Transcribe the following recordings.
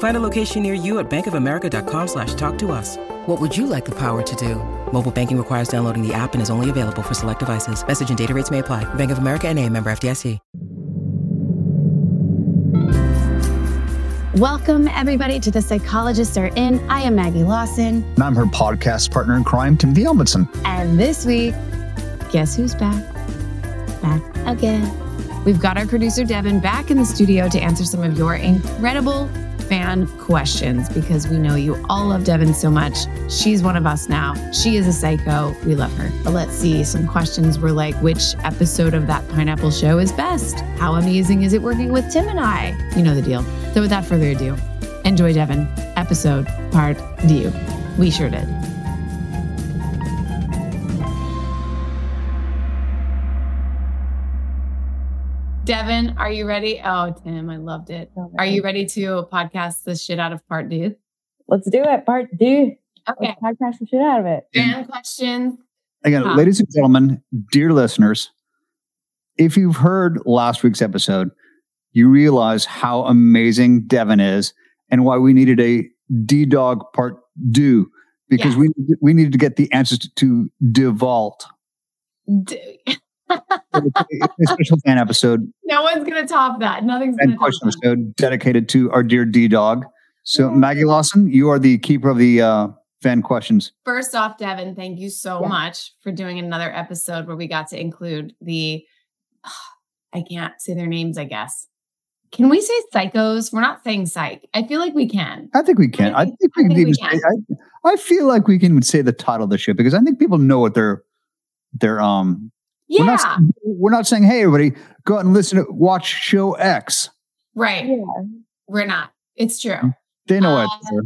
Find a location near you at bankofamerica.com slash talk to us. What would you like the power to do? Mobile banking requires downloading the app and is only available for select devices. Message and data rates may apply. Bank of America and a member FDIC. Welcome, everybody, to The Psychologists Are In. I am Maggie Lawson. And I'm her podcast partner in crime, Timothy Omundson. And this week, guess who's back? Back again. We've got our producer, Devin, back in the studio to answer some of your incredible fan questions because we know you all love Devin so much. She's one of us now. She is a psycho. We love her. But let's see. Some questions were like, which episode of that pineapple show is best? How amazing is it working with Tim and I? You know the deal. So without further ado, enjoy Devin, episode part D. We sure did. Devin, are you ready? Oh, Tim, I loved it. Are you ready to podcast the shit out of part D? Let's do it. Part D. Okay. Let's podcast the shit out of it. Fan questions. Again, Huh. ladies and gentlemen, dear listeners, if you've heard last week's episode, you realize how amazing Devin is and why we needed a D Dog part deux because Yes. we we needed to get the answers to, to Devault. D- a special fan episode no one's gonna top that. Nothing's and gonna top question that. episode dedicated to our dear D Dog. So, Maggie Lawson, you are the keeper of the uh, fan questions. First off, Devin, thank you so Yeah. much for doing another episode where we got to include the I can't say their names, I guess. Can we say psychos? We're not saying psych. I feel like we can. I think we can. I think- think we I can think we even say, I, I feel like we can say the title of the show because I think people know what they're they're um Yeah. we're not we're not saying hey everybody go out and listen to watch show X. right. Yeah. We're not. It's true. They know Uh, what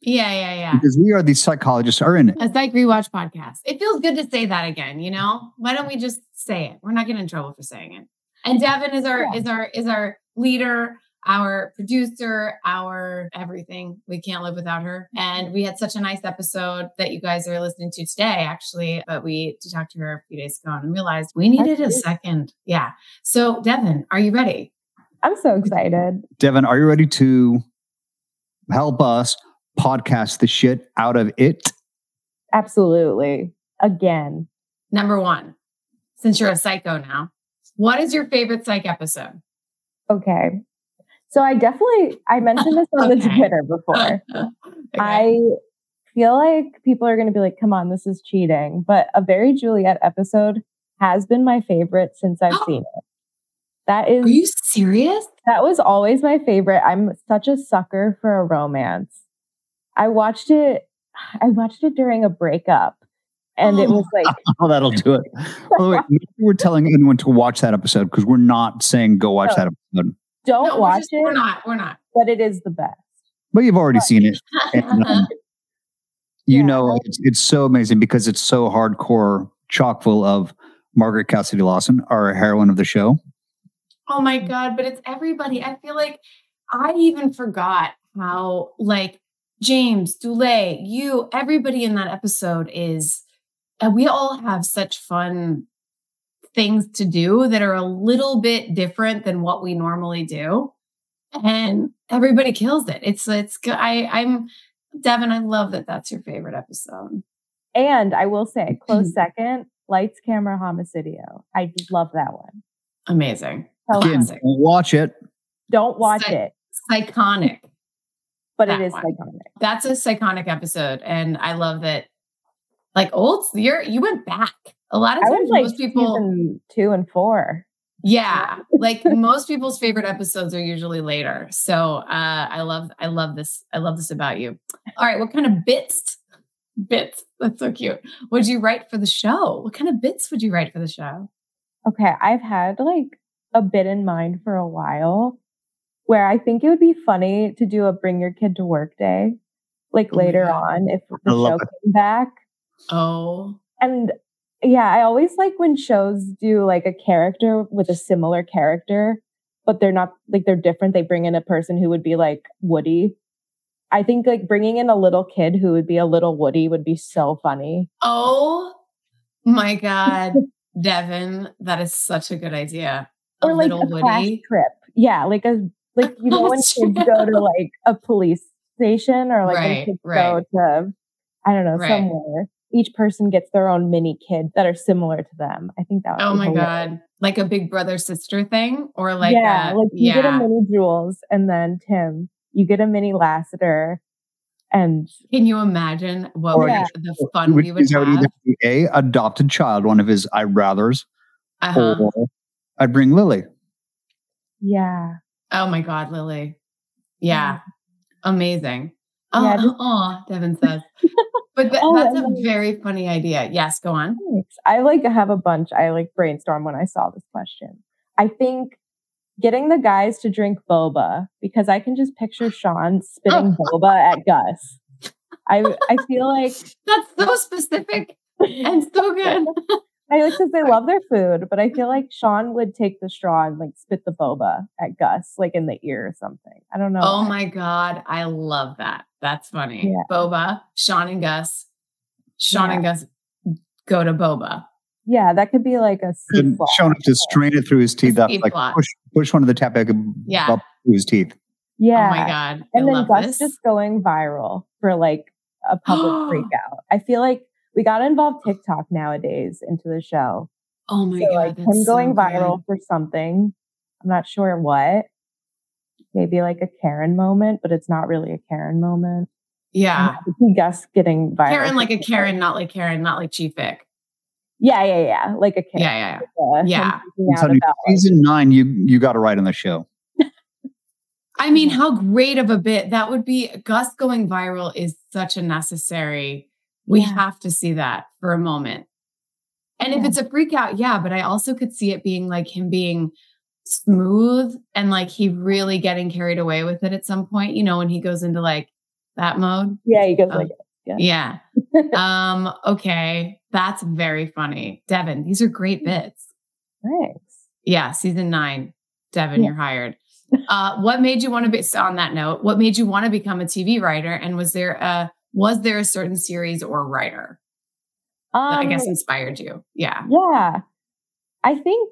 Yeah, yeah, yeah. because we are the psychologists are in it. A psych rewatch podcast. It feels good to say that again, you know? Why don't we just say it? We're not getting in trouble for saying it. And Devin is our Yeah. is our is our leader, our producer, our everything. We can't live without her. Mm-hmm. And we had such a nice episode that you guys are listening to today, actually. But we to talk to her a few days ago and realized we needed a good. second. Yeah. So Devin, are you ready? I'm so excited. Devin, are you ready to help us podcast the shit out of it? Absolutely. Again. Number one, since you're a psycho now, what is your favorite psych episode? Okay. So I definitely I mentioned this on the Twitter before. Okay. I feel like people are going to be like, "Come on, this is cheating." But a very Juliet episode has been my favorite since I've seen it. That is Are you serious? that was always my favorite. I'm such a sucker for a romance. I watched it I watched it during a breakup and it was like Oh, that'll do it. By the way, we're telling anyone to watch that episode because we're not saying go watch No. that episode. Don't No, we're watch just- it, We're not. We're not. but it is the best. But you've already seen it. And, um, you Yeah. know, it's, it's so amazing because it's so hardcore, chock full of Margaret Cassidy Lawson, our heroine of the show. oh my god! But it's everybody. I feel like I even forgot how like James Dulé, you, everybody in that episode is. And we all have such fun things to do that are a little bit different than what we normally do. and everybody kills it. It's it's good. I I'm Devin. I love that. That's your favorite episode. And I will say, close second, Lights, Camera, Homicidio. I love that one. Amazing. So Again, watch it. don't watch Psych- it, Psychonic. but that it is one. iconic. That's a psychonic episode, and I love that. Like old, you're you went back. A lot of I times, was like most people, two and four. yeah, like most people's favorite episodes are usually later. So uh, I love, I love this. I love this about you. All right, what kind of bits? Bits. That's so cute. Would you write for the show? What kind of bits would you write for the show? Okay, I've had like a bit in mind for a while where I think it would be funny to do a bring your kid to work day, like Oh later God. on if the show it. came back. Oh, And yeah, I always like when shows do like a character with a similar character, but they're not like they're different. They bring in a person who would be like Woody. I think like bringing in a little kid who would be a little Woody would be so funny. oh my God, Devin, that is such a good idea. A or like little a class Woody. trip. Yeah, like a like you know when kids go to like a police station or like Right, kids right. go to I don't know Right. somewhere. Each person gets their own mini kid that are similar to them. I think that would Oh be my hilarious. god, like a big brother sister thing, or like yeah, a, like you get a mini Jules and then Tim, you get a mini Lassiter, and Can you imagine what Or we- yeah. the fun Would- we would is that would either a adopted child, one of his I rather's, Uh-huh. or I'd bring Lily. yeah, Oh my god, Lily. Yeah, amazing. Oh, Yeah, uh, just- aw, Devin says. But th- Oh, that's a very funny idea. Yes, go on. thanks. I like have a bunch. I like brainstorm when I saw this question. I think getting the guys to drink boba because I can just picture Shawn spitting boba at Gus. I I feel like That's so specific and so good. I like because they love their food, but I feel like Shawn would take the straw and like spit the boba at Gus, like in the ear or something. I don't know. Oh why. my god, I love that. That's funny. Yeah. Boba, Shawn and Gus. Shawn and Gus go to Boba. Yeah, that could be like a seed And ball. Shown to strain it through his teeth, up, like plot. push push one of the tapioca Yeah. up through his teeth. Yeah. Oh my god. and I then love Gus this. just going viral for like a public freak out. I feel like we got to involve TikTok nowadays into the show. oh my so god. like that's him so going good. viral for something. I'm not sure what. Maybe like a Karen moment, but it's not really a Karen moment. Yeah. I could Gus getting viral. Karen like a. Karen, not like Karen, not like Chief Vick. Yeah, yeah, yeah. Like a Karen. Yeah, yeah, yeah. Uh, Yeah. freaking I'm out telling you, about, like, season nine, you you got to write on the show. I mean, how great of a bit that would be. Gus going viral is such a necessary. We Yeah. have to see that for a moment. And if it's a freak out, yeah, but I also could see it being like him being smooth and like he really getting carried away with it at some point, you know, when he goes into like that mode. yeah, he goes Oh, like, Yeah. um, okay. That's very funny. Devin, these are great bits. thanks. Yeah, season nine. Devin, Yeah. you're hired. Uh, what made you want to be on that note? What made you want to become a TV writer? And was there a was there a certain series or writer that I Um, guess inspired you? Yeah. Yeah. I think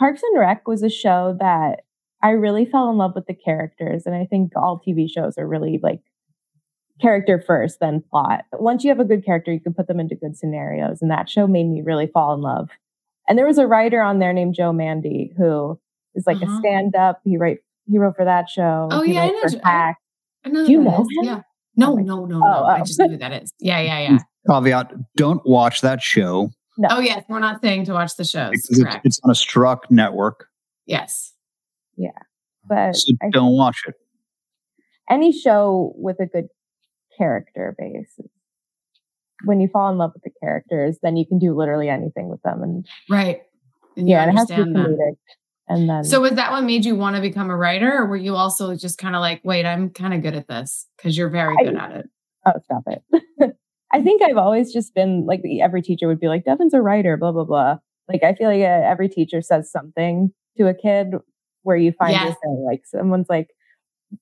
Parks and Rec was a show that I really fell in love with the characters. And I think all TV shows are really like character first, then plot. Once you have a good character, you can put them into good scenarios. And that show made me really fall in love. And there was a writer on there named Joe Mande who is like Uh-huh. a stand up. He write he wrote for that show. Oh, He yeah, I wrote know for I- I know Do you know him? Yeah. No, Oh my- no, no, Oh, no. I oh. just know who that is. Yeah, yeah, yeah. Caveat: Don't watch that show No. Oh yes, we're not saying to watch the shows. it's, Correct. it's on a struck network. Yes. Yeah, But So I don't watch it. any show with a good character base. When you fall in love with the characters, then you can do literally anything with them. And Right. And yeah, and it has to be understand that. And then So was that what made you want to become a writer, or were you also just kind of like, wait, I'm kind of good at this because you're very I- good at it? oh, stop it. I think I've always just been like every teacher would be like, Devin's a writer, blah blah blah. Like I feel like uh, every teacher says something to a kid where you find Yes. yourself like someone's like,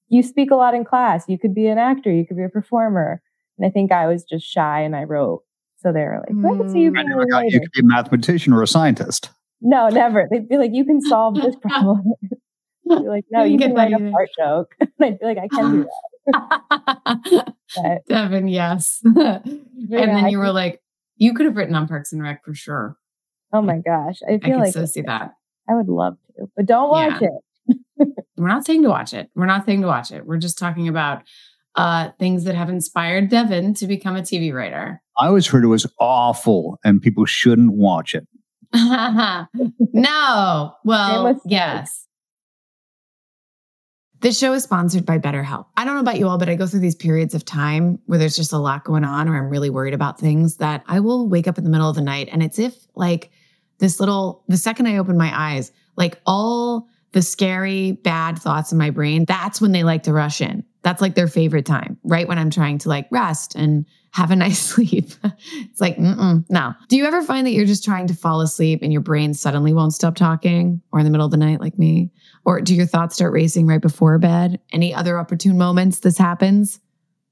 you speak a lot in class. You could be an actor. You could be a performer. And I think I was just shy and I wrote. So they were like, well, I can see you Mm. I being never a got you could be a mathematician or a scientist. No, never. They'd be like, you can solve this problem. You're like, no, you, You can get write a either. fart joke. And I feel like I can do that. But Devin, yes. and yeah, then I you were think- like, you could have written on Parks and Rec for sure. oh my gosh, I I feel could like so see that. I would love to, but don't watch Yeah. it. We're not saying to watch it. We're not saying to watch it. We're just talking about uh, things that have inspired Devin to become a TV writer. I always heard it was awful and people shouldn't watch it. no. Well, yes. This show is sponsored by BetterHelp. I don't know about you all, but I go through these periods of time where there's just a lot going on or I'm really worried about things that I will wake up in the middle of the night and it's if like this little, the second I open my eyes, like all the scary, bad thoughts in my brain, that's when they like to rush in. That's like their favorite time, right? When I'm trying to like rest and have a nice sleep. it's like, mm-mm, no. Do you ever find that you're just trying to fall asleep and your brain suddenly won't stop talking or in the middle of the night like me? Or do your thoughts start racing right before bed? Any other opportune moments this happens?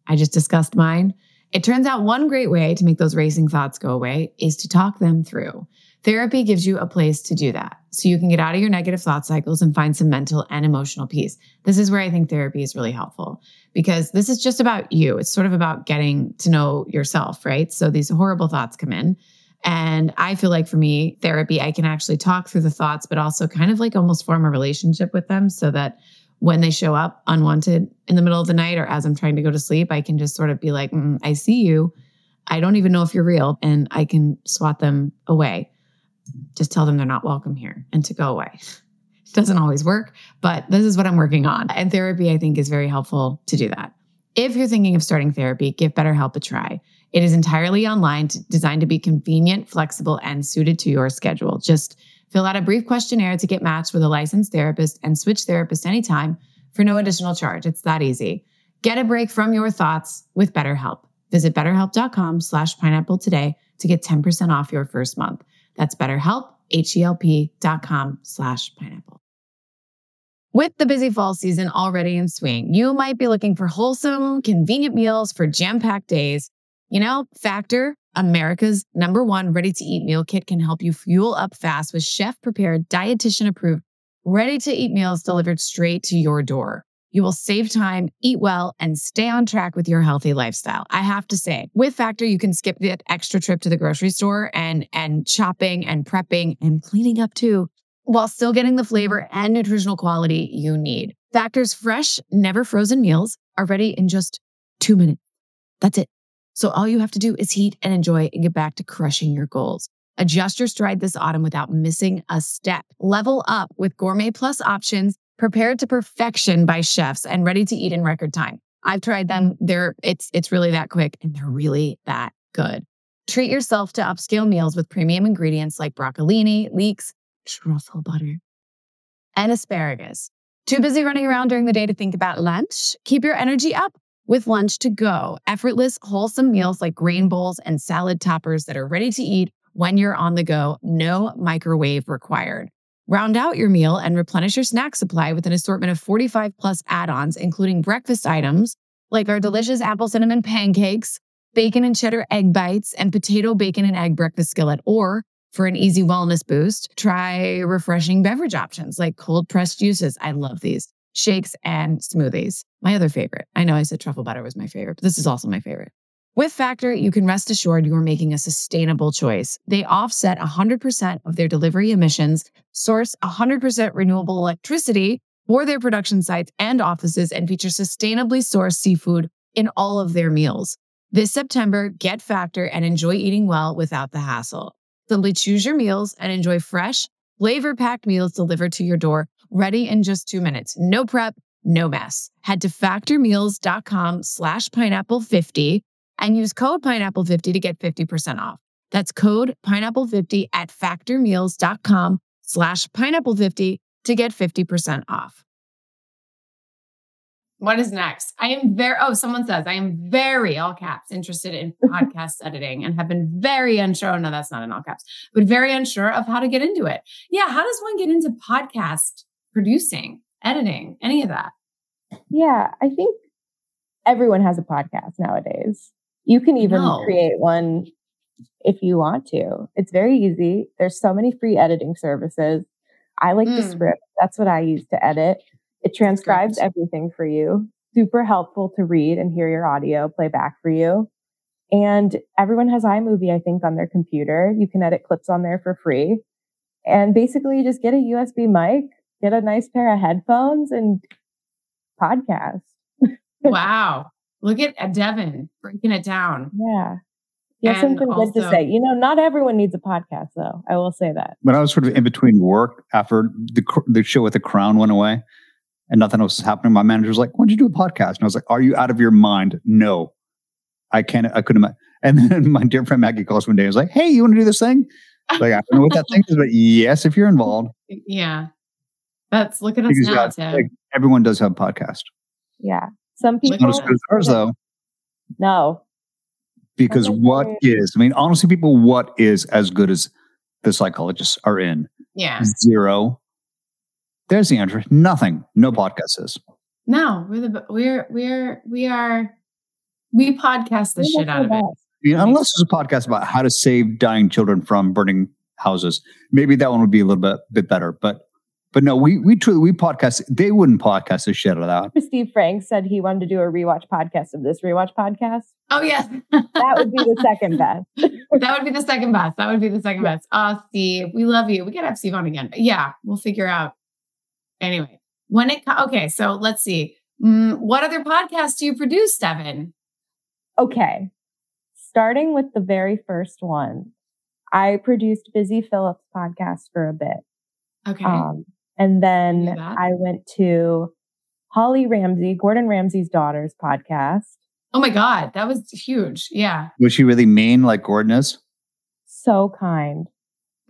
I just discussed mine. It turns out one great way to make those racing thoughts go away is to talk them through. Therapy gives you a place to do that so you can get out of your negative thought cycles and find some mental and emotional peace. This is where I think therapy is really helpful because this is just about you. It's sort of about getting to know yourself, right? So these horrible thoughts come in. And I feel like for me, therapy, I can actually talk through the thoughts, but also kind of like almost form a relationship with them so that when they show up unwanted in the middle of the night or as I'm trying to go to sleep, I can just sort of be like, mm, I see you. I don't even know if you're real. And I can swat them away. Just tell them they're not welcome here and to go away. It doesn't always work, but this is what I'm working on. And therapy, I think, is very helpful to do that. If you're thinking of starting therapy, give BetterHelp a try. It is entirely online, designed to be convenient, flexible, and suited to your schedule. Just fill out a brief questionnaire to get matched with a licensed therapist and switch therapists anytime for no additional charge. It's that easy. Get a break from your thoughts with BetterHelp. Visit betterhelp.com slash pineapple today to get 10% off your first month. That's betterhelp, H-E-L-P dot com slash pineapple. With the busy fall season already in swing, you might be looking for wholesome, convenient meals for jam-packed days. You know, Factor, America's number one ready-to-eat meal kit can help you fuel up fast with chef-prepared, dietitian-approved, ready-to-eat meals delivered straight to your door. You will save time, eat well, and stay on track with your healthy lifestyle. I have to say, with Factor, you can skip that extra trip to the grocery store and and shopping and prepping and cleaning up too, while still getting the flavor and nutritional quality you need. Factor's fresh, never frozen meals are ready in just two minutes. That's it. So all you have to do is heat and enjoy and get back to crushing your goals. Adjust your stride this autumn without missing a step. Level up with Gourmet Plus options prepared to perfection by chefs and ready to eat in record time. I've tried them. Mm-hmm. They're it's it's really that quick and they're really that good. Treat yourself to upscale meals with premium ingredients like broccolini, leeks, truffle butter, and asparagus. Too busy running around during the day to think about lunch? Keep your energy up with lunch to go. Effortless, wholesome meals like grain bowls and salad toppers that are ready to eat when you're on the go. No microwave required. Round out your meal and replenish your snack supply with an assortment of 45 plus add ons, including breakfast items like our delicious apple cinnamon pancakes, bacon and cheddar egg bites, and potato, bacon, and egg breakfast skillet. Or for an easy wellness boost, try refreshing beverage options like cold pressed juices. I love these shakes and smoothies. My other favorite. I know I said truffle butter was my favorite, but this is also my favorite. With Factor, you can rest assured you are making a sustainable choice. They offset 100% of their delivery emissions, source 100% renewable electricity for their production sites and offices, and feature sustainably sourced seafood in all of their meals. This September, get Factor and enjoy eating well without the hassle. Simply choose your meals and enjoy fresh, flavor packed meals delivered to your door, ready in just two minutes. No prep, no mess. Head to factormeals.com slash pineapple 50 and use code pineapple50 to get 50% off. That's code pineapple50 at factormeals.com slash pineapple50 to get 50% off. What is next? I am very, oh, someone says, I am very, all caps, interested in podcast editing and have been very unsure. Oh, no, that's not in all caps, but very unsure of how to get into it. Yeah. How does one get into podcast producing, editing, any of that? Yeah, I think everyone has a podcast nowadays. You can even No. create one if you want to. It's very easy. There's so many free editing services. I like the Mm. script. That's what I use to edit. It transcribes everything for you. Super helpful to read and hear your audio play back for you. And everyone has iMovie, I think, on their computer. You can edit clips on there for free. And basically, you just get a USB mic, get a nice pair of headphones, and podcast. Wow. Look at uh, Devin breaking it down. Yeah. You have And something good to say. You know, not everyone needs a podcast, though. I will say that. when I was sort of in between work after the the show with the crown went away and nothing else was happening, my manager was like, "Why don't you do a podcast?" And I was like, "Are you out of your mind?" No, I can't. I couldn't. And then my dear friend Maggie calls one day and was like, "Hey, you want to do this thing?" Like I don't know what that thing is, but yes, if you're involved, Yeah. That's look at us because now, yeah, Tim. like, everyone does have a podcast. Yeah. Some Look It's not as people, good as ours though, no. because Okay. what is? I mean, honestly, people, what is as good as the psychologists are in? Yeah. Zero. There's the answer. Nothing. No podcast is. No, we're the we're we're we are we podcast the We're shit out of it. best. I mean, unless there's a podcast about how to save dying children from burning houses, maybe that one would be a little bit bit better. But but no, we we truly we podcast. They wouldn't podcast the shit out of that. Steve Frank said he wanted to do a rewatch podcast of this rewatch podcast. Oh yes. That would be the second best. that would be the second best. That would be the second best. Oh, Steve, we love you. We gotta have Steve on again. Yeah, we'll figure out. Anyway, when it okay, so let's see. Mm, what other podcasts do you produce, Devin? Okay. Starting with the very first one, I produced Busy Philipps podcast for a bit. Okay. Um, and then Knew. I went to Holly Ramsay, Gordon Ramsay's daughter's podcast. oh my God, that was huge. Yeah. Was she really mean like Gordon is? So kind.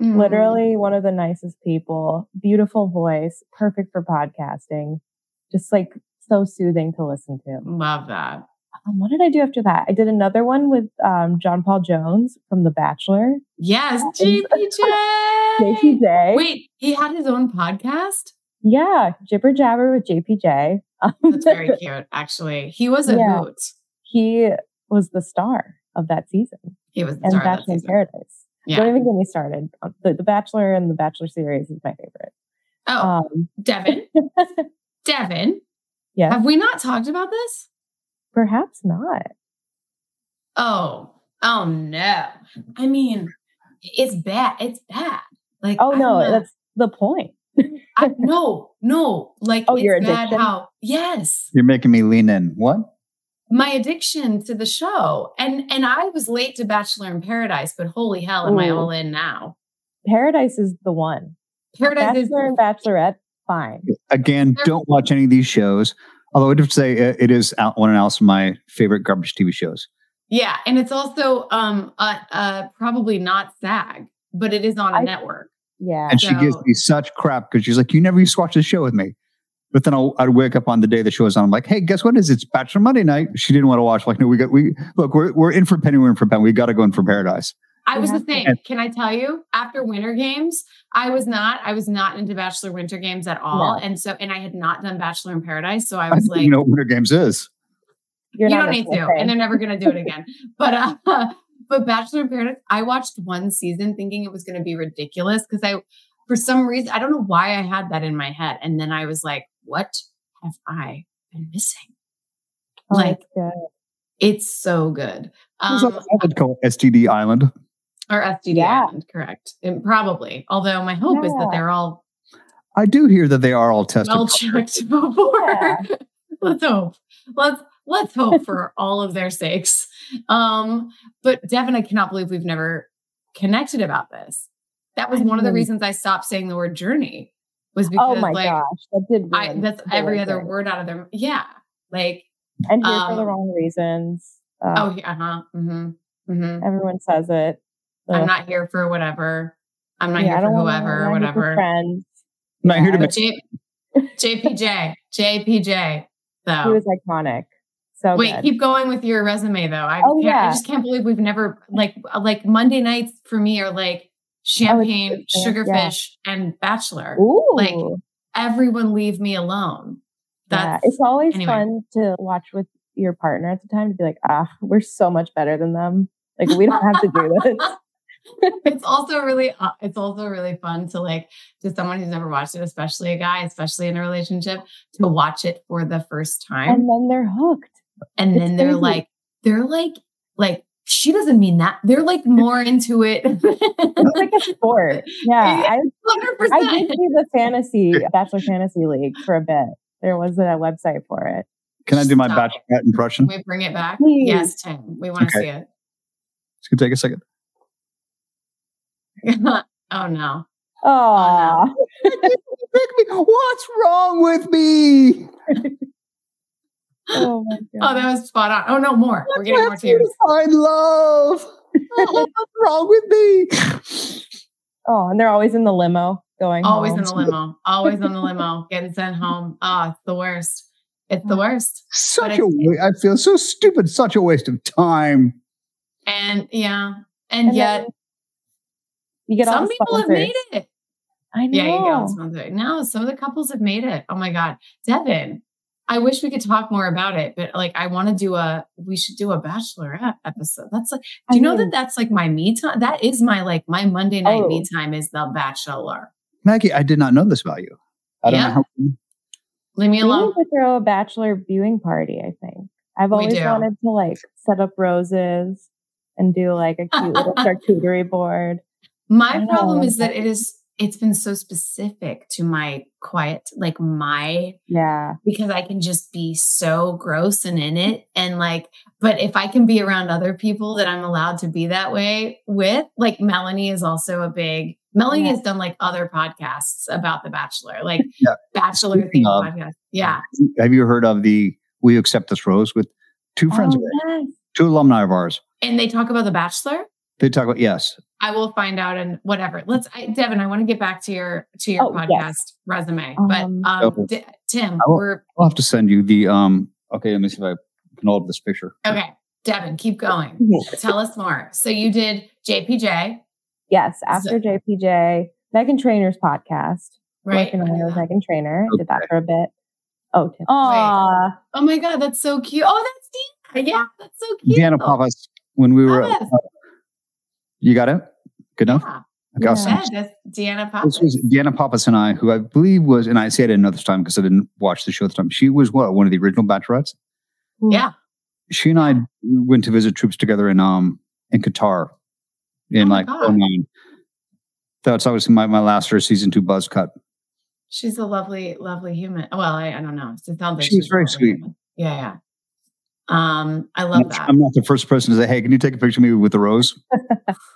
Mm. Literally one of the nicest people. Beautiful voice, perfect for podcasting. Just like so soothing to listen to. Love that. Um, what did I do after that? I did another one with um, John Paul Jones from The Bachelor. Yes, Is- JPJ. Wait, he had his own podcast? Yeah, Jibber Jabber with JPJ. That's very cute, actually. He was a Yeah. hoot. he was the star of that season He was the and star Bachelor in. Paradise. Yeah. Don't even get me started. Um, The, the Bachelor and the Bachelor series is my favorite. Oh, Um, Devin. Devin, yes, have we not talked about this? perhaps not. Oh, oh no. I mean, it's bad. It's bad. Like, Oh I'm no, not- that's the point. I, no, no. Like, Oh, it's your bad addiction? how, yes, You're making me lean in. What? my addiction to the show. And and I was late to Bachelor in Paradise, but holy hell, am I all in now? Paradise is the one. Paradise is Bachelor and Bachelorette, fine. Again, don't watch any of these shows. Although I would have to say uh, it is out- one else of my favorite garbage TV shows. Yeah, and it's also um uh, uh probably not SAG, but it is on a I- network. Yeah. And she gives me such crap because she's like, "You never used to watch the show with me." But then I'll, I'd wake up on the day the show is on. I'm like, "Hey, guess what? Is it's Bachelor Monday night?" She didn't want to watch. Like, no, we got we look. We're we're in for penny. We're in for pound. We got to go in for paradise. I was the have to- thing. Can I tell you? After Winter Games, I was not. I was not into Bachelor Winter Games at all, No. and so and I had not done Bachelor in Paradise, so I I was don't like, even know what Winter Games is. You're you don't need to, thing. and they're never going to do it again. but uh, but Bachelor in Paradise, I watched one season thinking it was going to be ridiculous because I, for some reason, I don't know why I had that in my head, and then I was like, what have I been missing? Oh, like- It's so good. Um, a island called STD Island. or STD Yeah. Island, correct? And probably. Although my hope is that they're all I do hear that they are all tested. well checked before. Yeah. let's hope. Let's let's hope for all of their sakes. Um, but Devin, I cannot believe we've never connected about this. That was I one of the reasons I stopped saying the word journey. Was because Oh my like gosh, that did. I that's the whole every other thing. word out of their yeah. Like And here for the um, wrong reasons. Uh, oh yeah, uh-huh. Mm-hmm. Mm-hmm. everyone says it. I'm not here for whatever. I'm not Yeah, here for whoever or not here for whatever. Friends. I'm not here to Yeah, be. J- JPJ, JPJ. He was iconic. So wait, good. keep going with your resume though. I, Oh, yeah. I just can't believe we've never like like Monday nights for me are like champagne, Oh, yeah. sugarfish, and bachelor. Ooh, like, Everyone leave me alone. yeah. It's always anyway. fun to watch with your partner at the time to be like, ah, we're so much better than them. Like we don't have to do this. it's also really uh, it's also really fun to like to someone who's never watched it especially a guy especially in a relationship to watch it for the first time and then they're hooked and It's then they're crazy. like they're like like she doesn't mean that they're like more into it it's like a sport yeah i 100%. i did see the fantasy bachelor fantasy league for a bit there was a website for it Can I do my Stop. bachelorette impression? Can we bring it back Please. yes tim we want to Okay. see it It's gonna take a second. oh no oh What's wrong with me? Oh my God. oh that was spot on oh no more we're getting more tears Find love. Oh, What's wrong with me? oh and they're always in the limo going always home. in the limo always in the limo getting sent home oh it's the worst it's the oh, worst Such a wa- I feel so stupid. Such a waste of time. and yeah and, And yet you get some people have made it i know Yeah, you get sponsored. No, some of the couples have made it. Oh my God. Devin, I wish we could talk more about it, but like I want to do a we should do a bachelorette episode. That's like do I you know mean- that that's like my me time? That is my like my Monday night Oh. me time is the bachelor. Maggie, I did not know this about you. I don't Yeah. know how Leave me we alone. need to throw a bachelor viewing party i think i've always wanted to like set up roses and do like a cute little charcuterie board My problem know. is that it is it's been so specific to my quiet, like my yeah because I can just be so gross and in it. And like, but if I can be around other people that I'm allowed to be that way with, like Melanie is also a big, Melanie Yeah. has done like other podcasts about The Bachelor, like Yeah. Bachelor Speaking themed of- podcast. Yeah. Uh, have you heard of the We Accept This Rose with two friends, oh, of oh, ours, yes. two alumni of ours? And they talk about The Bachelor. They talk about yes. I will find out and whatever. Let's, I, Devin, I want to get back to your, to your Oh, podcast yes. resume, Um, but um, Oh. D- Tim, I will- we're, I'll have to send you the um okay, let me see if I can hold this picture. okay. Devin, keep going. Tell us more. So you did JPJ, yes after jpj meghan trainor's podcast right? working on it with meghan trainor did that for a bit oh Tim. Aw. Oh my god, that's so cute. Oh, that's Deanna. Yeah, that's so cute. Deanna Pappas, when we were Pappas. You got it? Good enough? Yeah, Okay, I'll Yeah. send yeah, that's Deanna This Pappas. was Deanna Pappas and I, who I believe was, and I say it another time because I didn't watch the show at the time. She was what one of the original bachelorettes. Yeah. She and I went to visit troops together in um in Qatar in Oh my like God. 09. That's obviously my, my last or season two buzz cut. She's a lovely, lovely human. Well, I, I don't know. It sounds like She's a very sweet. human. Yeah, yeah. Um, I love that. I'm not the first person to say, "Hey, can you take a picture of me with the rose?"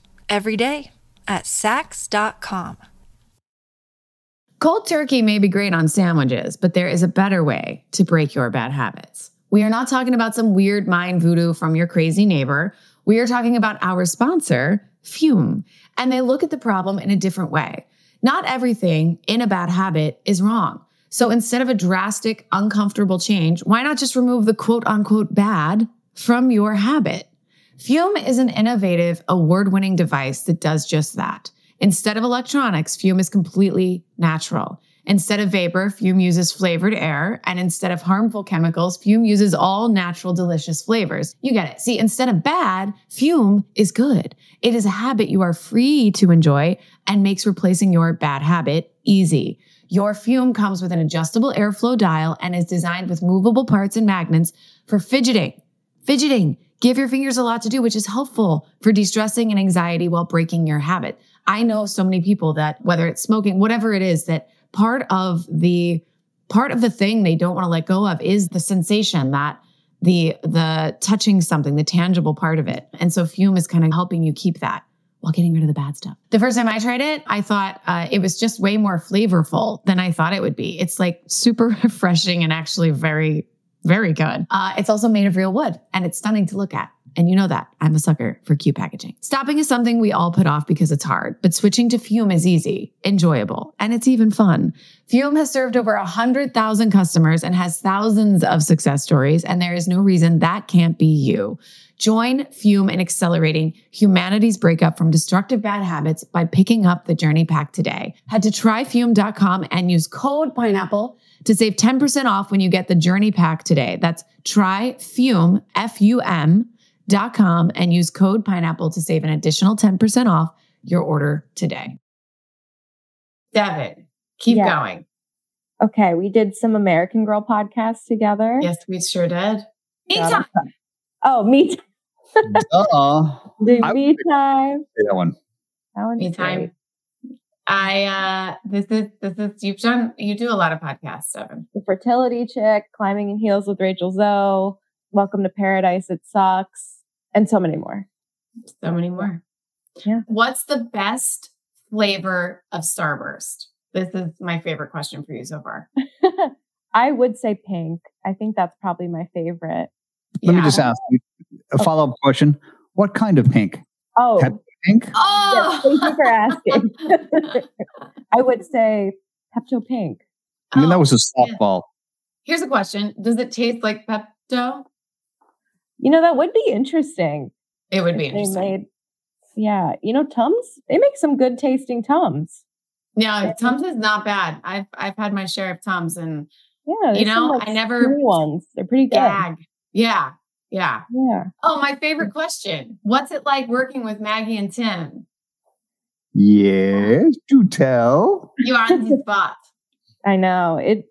every day at Saks.com. Cold turkey may be great on sandwiches, but there is a better way to break your bad habits. We are not talking about some weird mind voodoo from your crazy neighbor. We are talking about our sponsor, Fum, and they look at the problem in a different way. Not everything in a bad habit is wrong. So instead of a drastic, uncomfortable change, why not just remove the quote unquote bad from your habit? Fum is an innovative, award winning device that does just that. Instead of electronics, Fum is completely natural. Instead of vapor, Fum uses flavored air. And instead of harmful chemicals, Fum uses all natural, delicious flavors. You get it. See, instead of bad, Fum is good. It is a habit you are free to enjoy and makes replacing your bad habit easy. Your Fum comes with an adjustable airflow dial and is designed with movable parts and magnets for fidgeting. Fidgeting give your fingers a lot to do, which is helpful for de stressing and anxiety while breaking your habit. I know so many people that, whether it's smoking, whatever it is, that part of the part of the thing they don't want to let go of is the sensation that the the touching something the tangible part of it. And so fum is kind of helping you keep that while getting rid of the bad stuff. The first time i tried it i thought uh, it was just way more flavorful than i thought it would be. It's like super refreshing and actually very very good uh, it's also made of real wood and it's stunning to look at and you know that I'm a sucker for cute packaging. Stopping is something we all put off because it's hard, but switching to Fum is easy, enjoyable, and it's even fun. Fum has served over 100,000 customers and has thousands of success stories, and there is no reason that can't be you. Join Fum in accelerating humanity's breakup from destructive bad habits by picking up the Journey Pack today. Head to tryfum.com and use code pineapple to save 10% off when you get the Journey Pack today. That's tryfum, F U M dot com and use code pineapple to save an additional 10% off your order today. Devin, keep Yeah. going. Okay, we did some American Girl podcasts together. Yes, we sure did. Got it. Oh, me time. Uh, The me time. that one. That one's Me time. Great. I uh this is this is you've done you do a lot of podcasts, Devin. The fertility chick, climbing in heels with Rachel Zoe, welcome to paradise. It sucks, and so many more. So many more. Yeah. What's the best flavor of Starburst? This is my favorite question for you so far. I would say pink. I think that's probably my favorite. Let me just ask you a follow up question. What kind of pink? Oh, Pep- Pink? yes, Oh, thank you for asking. I would say Pepto Pink. I mean, that Oh, was a yeah. softball. Here's a question: Does it taste like Pepto? You know, that would be interesting. It would be interesting. made- yeah, you know, Tums, they make some good tasting Tums. Yeah, Tums is not bad. I've I've had my share of Tums and Yeah, You there's some, know, like, I never- skinny ones. They're pretty good. gag. Yeah, yeah. Yeah. Oh, my favorite question: What's it like working with Maggie and Tim? Yes, do tell. You are on the spot. I know. It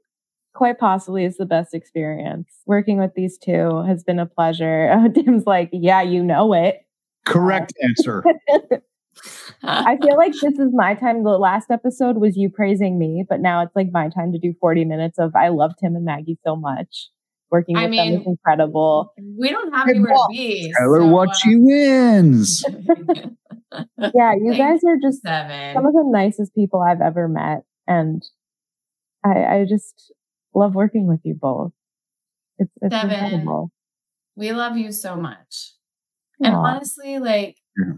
quite possibly is the best experience. Working with these two has been a pleasure. Tim's like, yeah, you know it. Correct answer. I feel like this is my time. The last episode was you praising me, but now it's like my time to do 40 minutes of I love Tim and Maggie so much. Working I with them mean, is incredible. We don't have Hey, anywhere to be. Tell her so, what uh, she wins. Yeah, you guys are just Seven. some of the nicest people I've ever met. And I, I just love working with you both. It's, it's Seven. incredible. we love you so much. And Aw. honestly, like Yeah.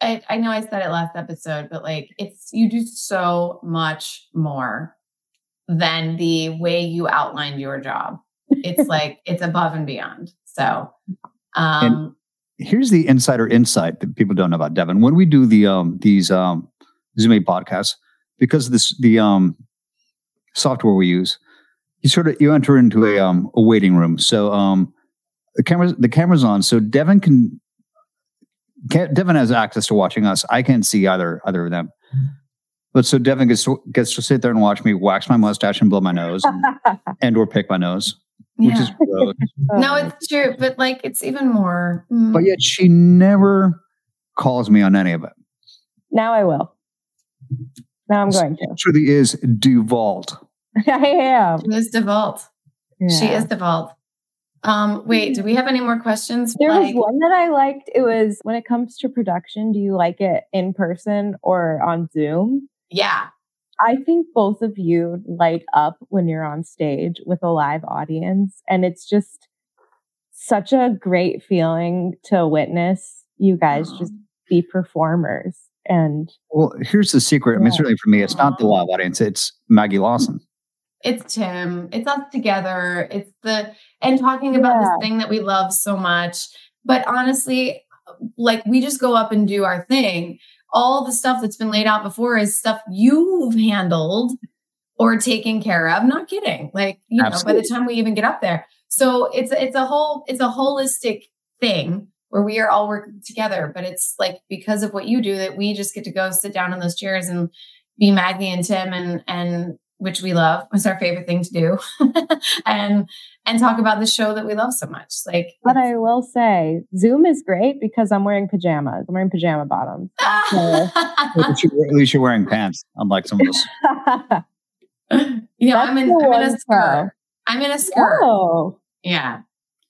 I, I know I said it last episode, but like it's you do so much more than the way you outlined your job. It's like it's above and beyond. So um Here's the insider insight that people don't know about Devin. When we do the um these um Zoom podcasts, because this the um software we use, you sort of you enter into a um a waiting room. So um the cameras the camera's on, so Devin can, can Devin has access to watching us. I can't see either either of them. But so Devin gets to, gets to sit there and watch me wax my mustache and blow my nose and, and or pick my nose, which is yeah. gross. no, it's true, but like it's even more mm, but yet she never calls me on any of it. now I will. Now I'm going to. It truly is Duvalt. I am. she is default. She is default. Um, wait, do we have any more questions? There was one that I liked. It was when it comes to production, do you like it in person or on Zoom? yeah. I think both of you light up when you're on stage with a live audience. And it's just such a great feeling to witness you guys just be performers. And Well, here's the secret. I mean, certainly for me, it's not the live audience, it's Maggie Lawson. it's Tim. It's us together. It's the and talking about Yeah. this thing that we love so much. But honestly, like we just go up and do our thing. All the stuff that's been laid out before is stuff you've handled or taken care of. Not kidding. Like, you know, by the time we even get up there. So it's it's a whole it's a holistic thing where we are all working together. But it's like because of what you do that we just get to go sit down in those chairs and be Maggie and Tim and and which we love. It's our favorite thing to do, and and talk about the show that we love so much. Like, But I will say, Zoom is great because I'm wearing pajamas. I'm wearing pajama bottoms. At least you're- at least you're wearing pants, unlike some of us. yeah, That's I'm in I'm in a skirt. I'm in a skirt. oh, Yeah,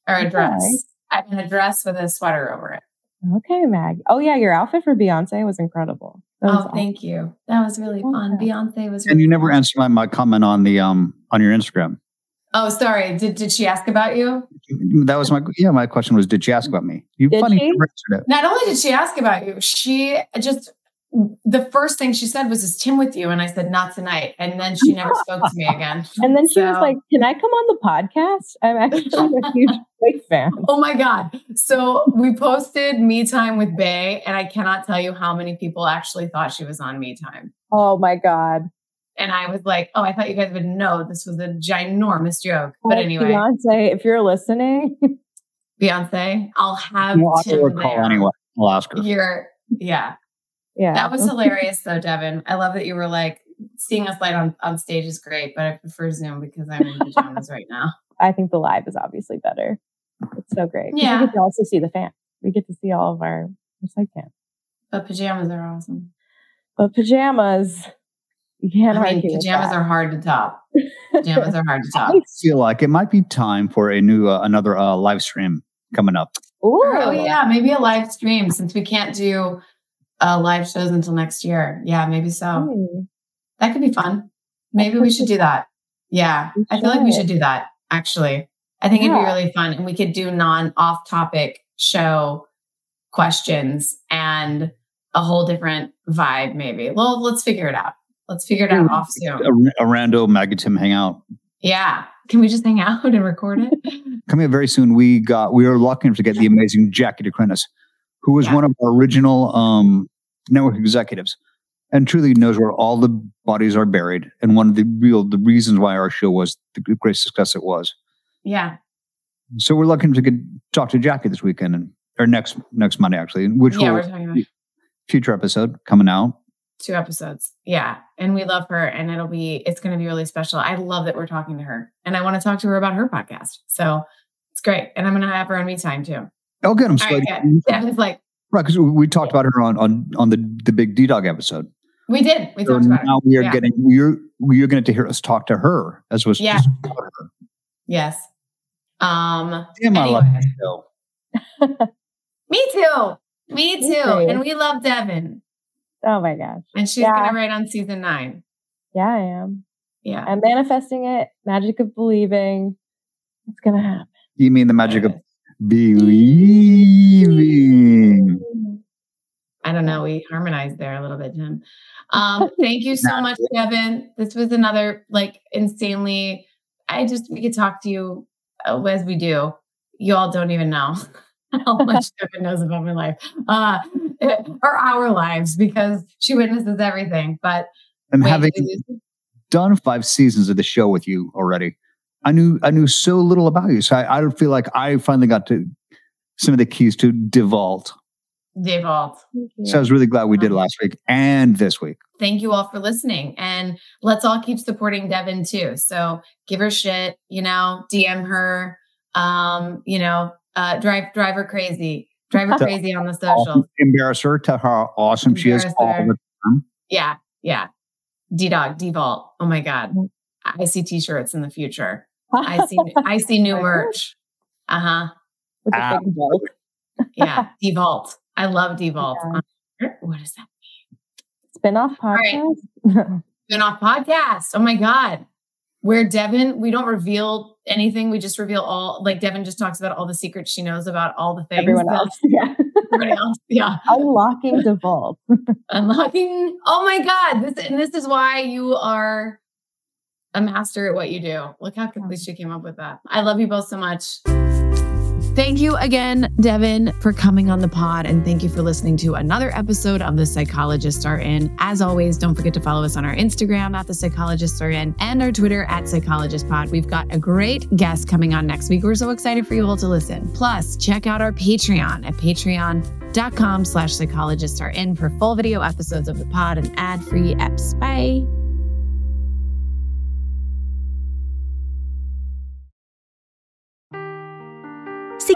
or a Okay. dress. I'm in a dress with a sweater over it. okay, Mag. Oh yeah, your outfit for Beyonce was incredible. Was Oh, thank you. That was really fun. Beyonce was. And Really you never fun. answered my, my comment on the um on your Instagram. Oh, sorry. Did did she ask about you? That was my yeah. My question was, did she ask about me? You Did funny she? never answered it. Not only did she ask about you, she just the first thing she said was, "Is Tim with you?" And I said, "Not tonight." And then she never spoke to me again. And then she was like, "Can I come on the podcast?" I'm actually a huge big fan. Oh my God. So we posted Me Time with Bay, and I cannot tell you how many people actually thought she was on Me Time. Oh my god! And I was like, oh, I thought you guys would know this was a ginormous joke. But anyway, Beyonce, if you're listening, Beyonce, I'll have We'll answer Tim her call there. anyway. I'll ask her. You're, yeah. yeah, That was hilarious though, Devin. I love that you were like, seeing us light on, on stage is great, but I prefer Zoom because I'm in pajamas right now. I think the live is obviously better. It's so great. Yeah. we get to also see the fans. We get to see all of our, our side fans. But pajamas are awesome. But pajamas, you can't I mean, pajamas are hard to top. Pajamas are hard to top. I feel like it might be time for a new uh, another uh, live stream coming up. Ooh, Oh yeah, maybe a live stream since we can't do uh, live shows until next year. Yeah, maybe so. Hmm. That could be fun. Maybe we should do that. Yeah, I feel like we should. should do that. Actually, I think it'd be really fun, and we could do non-off-topic show questions and a whole different vibe. Maybe. Well, let's figure it out. Let's figure it out off A, Zoom. a rando Magatim hangout. Yeah. Can we just hang out and record it? Coming up very soon, we got we are lucky enough to get the amazing Jackie de Crinis, who was Yeah. one of our original um, network executives, and truly knows where all the bodies are buried, and one of the real the reasons why our show was the great success it was. yeah. So we're lucky to get talk to Jackie this weekend and or next next Monday actually, which yeah, will we're future episode coming out. Two episodes. Yeah. And we love her and it'll be, it's going to be really special. I love that we're talking to her and I want to talk to her about her podcast. So it's great. And I'm going to have her on me time too. Oh, good. I'm All so right, good. Devin's like, right because we, we talked about her on on on the the big D Dog episode. we did. We So talked about now it. we are Yeah. getting we're we're going to hear us talk to her as was Yeah. about her. Yes. Um, Damn, I love Anyway. this show. me too. Me Me too. too. And we love Devin. Oh my gosh. And she's Yeah. going to write on season nine. Yeah, I am. Yeah. I'm manifesting it. Magic of believing. It's gonna happen. You mean the magic of believing? I don't know. We harmonized there a little bit, Jim. Um, thank you so much, Kevin. This was another like insanely. I just we could talk to you uh, as we do. You all don't even know how much Kevin knows about my life, uh, or our lives, because she witnesses everything. But And wait, having did done five seasons of the show with you already, I knew I knew so little about you. So I, I feel like I finally got to some of the keys to Devault. Dave Alt. So I was really glad we did last week and this week. thank you all for listening and let's all keep supporting devin too so give her shit you know dm her um you know uh drive drive her crazy drive her crazy on the social. Awesome. Embarrass her, to how awesome she is Embarrass all the time. yeah yeah d-dog d-vault oh my god i see t-shirts in the future i see i see new merch uh-huh With the big vault. yeah d-vault i love d-vault Yeah. what is that mean? Spin-off right. podcast. spin-off podcast. Oh my God. Where Devin, we don't reveal anything. We just reveal all like Devin just talks about all the secrets she knows about all the things. Everyone else. Yeah. Everybody else. Yeah. Unlocking the vault. Unlocking. Oh my God. This and this is why you are a master at what you do. Look how quickly she came up with that. I love you both so much. Thank you again, Devin, for coming on the pod. And thank you for listening to another episode of The Psychologists Are In. As always, don't forget to follow us on our Instagram at The Psychologists Are In and our Twitter at Psychologist Pod. We've got a great guest coming on next week. We're so excited for you all to listen. Plus, check out our Patreon at patreon.com slash psychologists are in for full video episodes of the pod and ad-free eps. Bye.